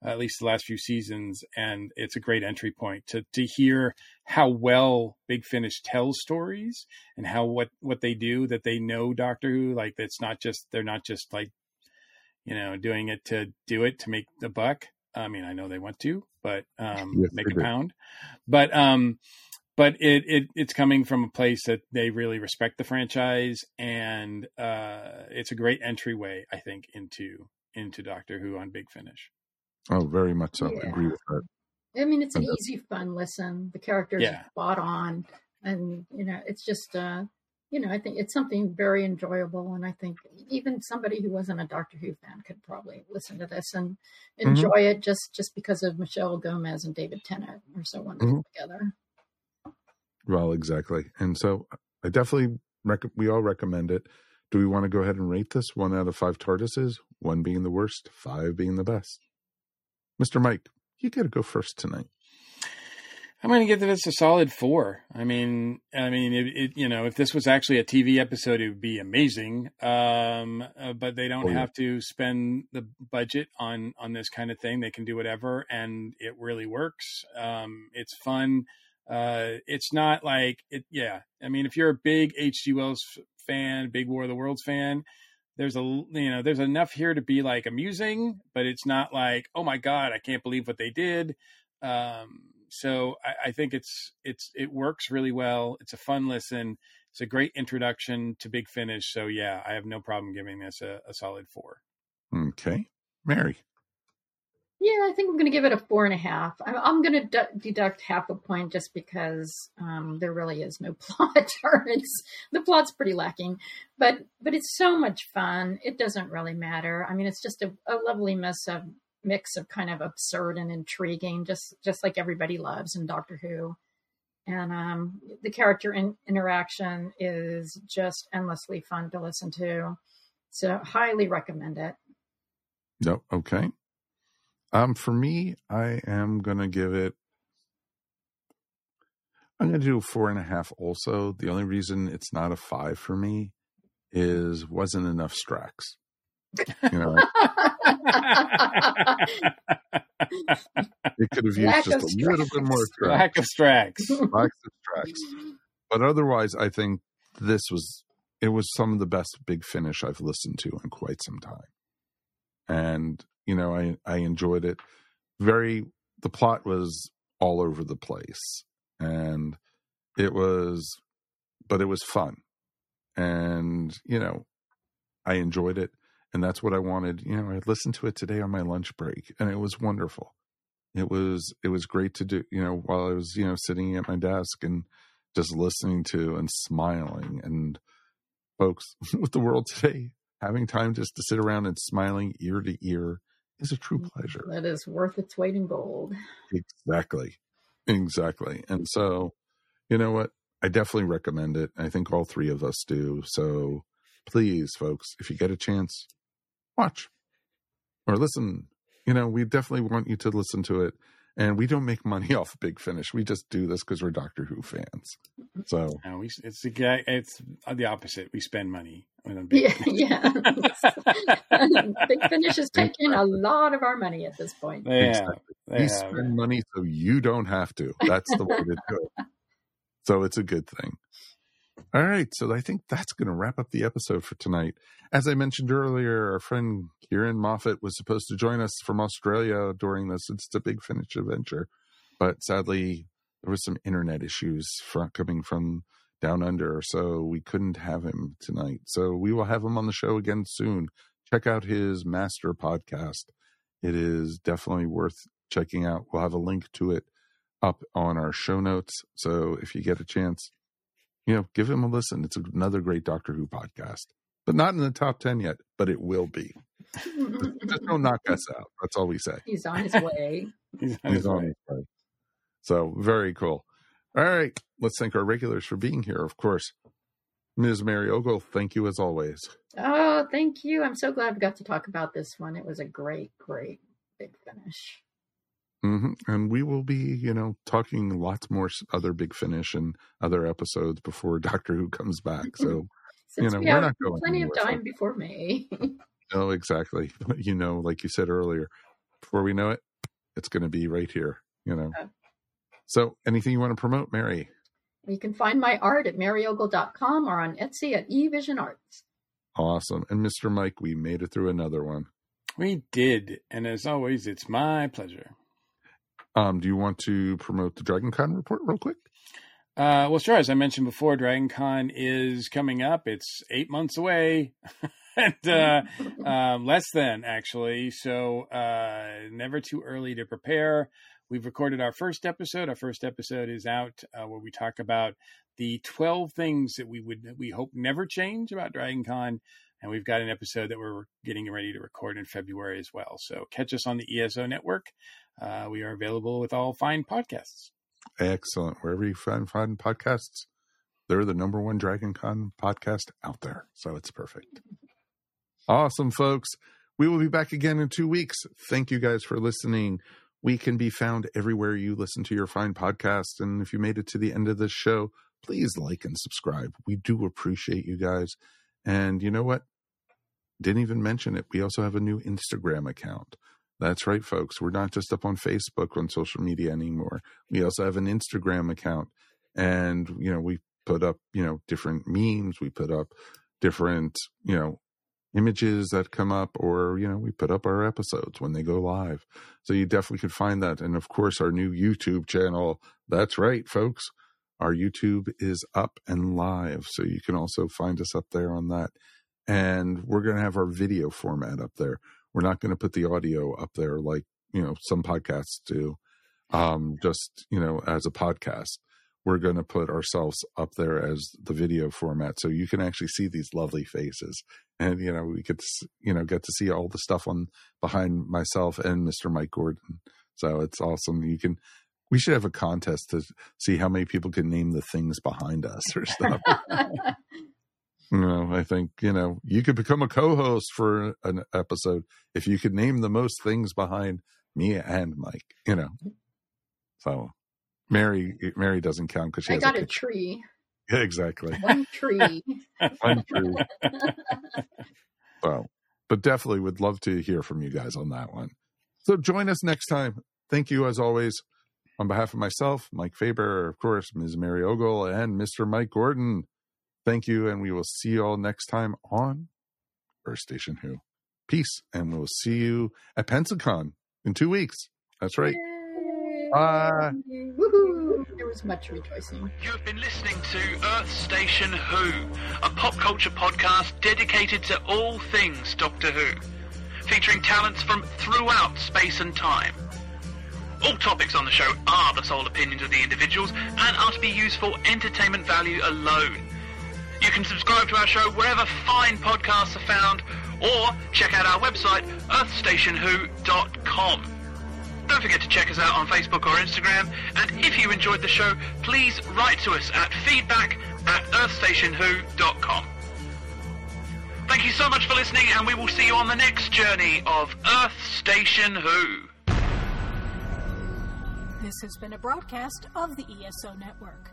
at least the last few seasons, and it's a great entry point to to hear how well Big Finish tells stories and how what what they do that they know Doctor Who like it's not just they're not just like you know doing it to do it to make the buck. I mean, I know they want to, but um, make a pound, but um, but it, it it's coming from a place that they really respect the franchise, and uh, it's a great entryway, I think, into into Doctor Who on Big Finish. Oh, very much so. Yeah. Agree with that. I mean, it's an Okay. easy, fun listen. The characters Yeah. are spot on, and you know, it's just, uh, you know, I think it's something very enjoyable, and I think even somebody who wasn't a Doctor Who fan could probably listen to this and enjoy it just just because of Michelle Gomez and David Tennant are so wonderful together. Well, exactly. And so I definitely rec- we all recommend it. Do we want to go ahead and rate this one out of five TARDISes? One being the worst, five being the best. Mr. Mike, you got to go first tonight. I'm going to give this a solid four. I mean, I mean, it, it, you know, if this was actually a TV episode, it would be amazing. Um, uh, but they don't Oh, yeah. have to spend the budget on on this kind of thing. They can do whatever, and it really works. Um, it's fun. Uh, it's not like it. Yeah, I mean, if you're a big H.G. Wells fan, big War of the Worlds fan, there's a you know there's enough here to be like amusing, but it's not like oh my god, I can't believe what they did. Um, so I, I think it's it's it works really well. It's a fun listen. It's a great introduction to Big Finish. So yeah, I have no problem giving this a, a solid four. Okay. Mary. Yeah, I think I'm going to give it a four and a half. I'm, I'm going to de- deduct half a point just because um, there really is no [LAUGHS] plot, or it's the plot's pretty lacking. But but it's so much fun. It doesn't really matter. I mean, it's just a, a lovely mix of mix of kind of absurd and intriguing, just just like everybody loves in Doctor Who. And um, the character in, interaction is just endlessly fun to listen to. So highly recommend it. No. Okay. Um, for me, I am gonna give it. I'm gonna do a four and a half. Also, the only reason it's not a five for me is wasn't enough Strax. You know, it could have used Lack just of a little bit more Strax. Lack of Strax. Lack of Strax. But otherwise, I think this was it was some of the best Big Finish I've listened to in quite some time. and you know I I enjoyed it. Very the plot was all over the place, and it was, but it was fun, and you know I enjoyed it, and that's what I wanted. You know, I listened to it today on my lunch break, and it was wonderful. It was it was great to do. You know, while I was you know sitting at my desk and just listening to and smiling and folks [LAUGHS] with the world today having time just to sit around and smiling ear to ear is a true mm, pleasure. That is worth its weight in gold. exactly. Exactly. And so you know what? I definitely recommend it. I think all three of us do. So please folks if you get a chance watch or listen. You know we definitely want you to listen to it and we don't make money [LAUGHS] off big finish we just do this because we're doctor who fans so No, we, it's the guy. It's the opposite. We spend money on a big. Yeah, yeah. [LAUGHS] Big Finish is taking a lot of our money at this point. They have. Exactly. We have. spend money so you don't have to. That's the way to do it. So it's a good thing. All right. So I think that's going to wrap up the episode for tonight. As I mentioned earlier, our friend Kieran Moffat was supposed to join us from Australia during this It's a Big Finish adventure. But sadly, there was some internet issues from, coming from down under. So we couldn't have him tonight. So we will have him on the show again soon. Check out his master podcast. It is definitely worth checking out. We'll have a link to it up on our show notes. So if you get a chance, you know, give him a listen. It's another great Doctor Who podcast, but not in the top 10 yet, but it will be. [LAUGHS] Just don't knock us out. That's all we say. He's on his way. [LAUGHS] He's on He's his on way. his way. So very cool. All right. Let's thank our regulars for being here, of course. Ms. Mary Ogle, thank you as always. Oh, thank you. I'm so glad we got to talk about this one. It was a great, great Big Finish. Hmm And we will be, you know, talking lots more other Big Finish and other episodes before [LAUGHS] Doctor Who comes back. So, [LAUGHS] Since know, we we're have not going plenty of time folks. before May. [LAUGHS] no, exactly. You know, like you said earlier, before we know it, it's going to be right here, you know. Okay. So, anything you want to promote, Mary? you can find my art at maryogle.com or on Etsy at eVision Arts. Awesome. And Mr. Mike, we made it through another one. We did, and as always, it's my pleasure. Um, do you want to promote the Dragon Con report real quick? Uh, well, sure. As I mentioned before, Dragon Con is coming up. It's eight months away, [LAUGHS] and uh, [LAUGHS] um, less than actually. So uh, never too early to prepare. We've recorded our first episode. Our first episode is out uh, where we talk about the twelve things that we would we hope never change about Dragon Con. And we've got an episode that we're getting ready to record in February as well. So catch us on the ESO network. Uh, we are available with all fine podcasts. Excellent. Wherever you find, find podcasts, they're the number one Dragon Con podcast out there. So it's perfect. Awesome, folks. We will be back again in two weeks. Thank you guys for listening. We can be found everywhere you listen to your fine podcast. And if you made it to the end of this show, please like and subscribe. We do appreciate you guys. And you know what? Didn't even mention it. We also have a new Instagram account. That's right, folks. We're not just up on Facebook on social media anymore. We also have an Instagram account. And, you know, we put up, you know, different memes. We put up different, you know, images that come up or, you know, we put up our episodes when they go live. So you definitely could find that. And of course, our new YouTube channel. That's right, folks. Our YouTube is up and live. So you can also find us up there on that. And we're going to have our video format up there. We're not going to put the audio up there like, you know, some podcasts do, um, just, you know, as a podcast. We're going to put ourselves up there as the video format so you can actually see these lovely faces. And, you know, we could, you know, get to see all the stuff on behind myself and Mr. Mike Gordon. So it's awesome. You can, we should have a contest to see how many people can name the things behind us or stuff. [LAUGHS] [LAUGHS] you know, I think, you know, you could become a co-host for an episode if you could name the most things behind me and Mike, you know. So Mary Mary doesn't count because she I has got a a tree. Yeah, exactly. One tree. [LAUGHS] One tree. So, but definitely would love to hear from you guys on that one. So join us next time. Thank you as always. On behalf of myself, Mike Faber, of course, Ms. Mary Ogle, and Mr. Mike Gordon, thank you, and we will see you all next time on Earth Station Who. Peace, and we'll see you at Pensacon in two weeks. That's right. Bye. Woohoo! There was much rejoicing. You have been listening to Earth Station Who, a pop culture podcast dedicated to all things Doctor Who, featuring talents from throughout space and time. All topics on the show are the sole opinions of the individuals and are to be used for entertainment value alone. You can subscribe to our show wherever fine podcasts are found, or check out our website, earthstationwho.com. Don't forget to check us out on Facebook or Instagram, and if you enjoyed the show, please write to us at feedback at earthstationwho.com. Thank you so much for listening, and we will see you on the next journey of Earth Station Who. This has been a broadcast of the ESO Network.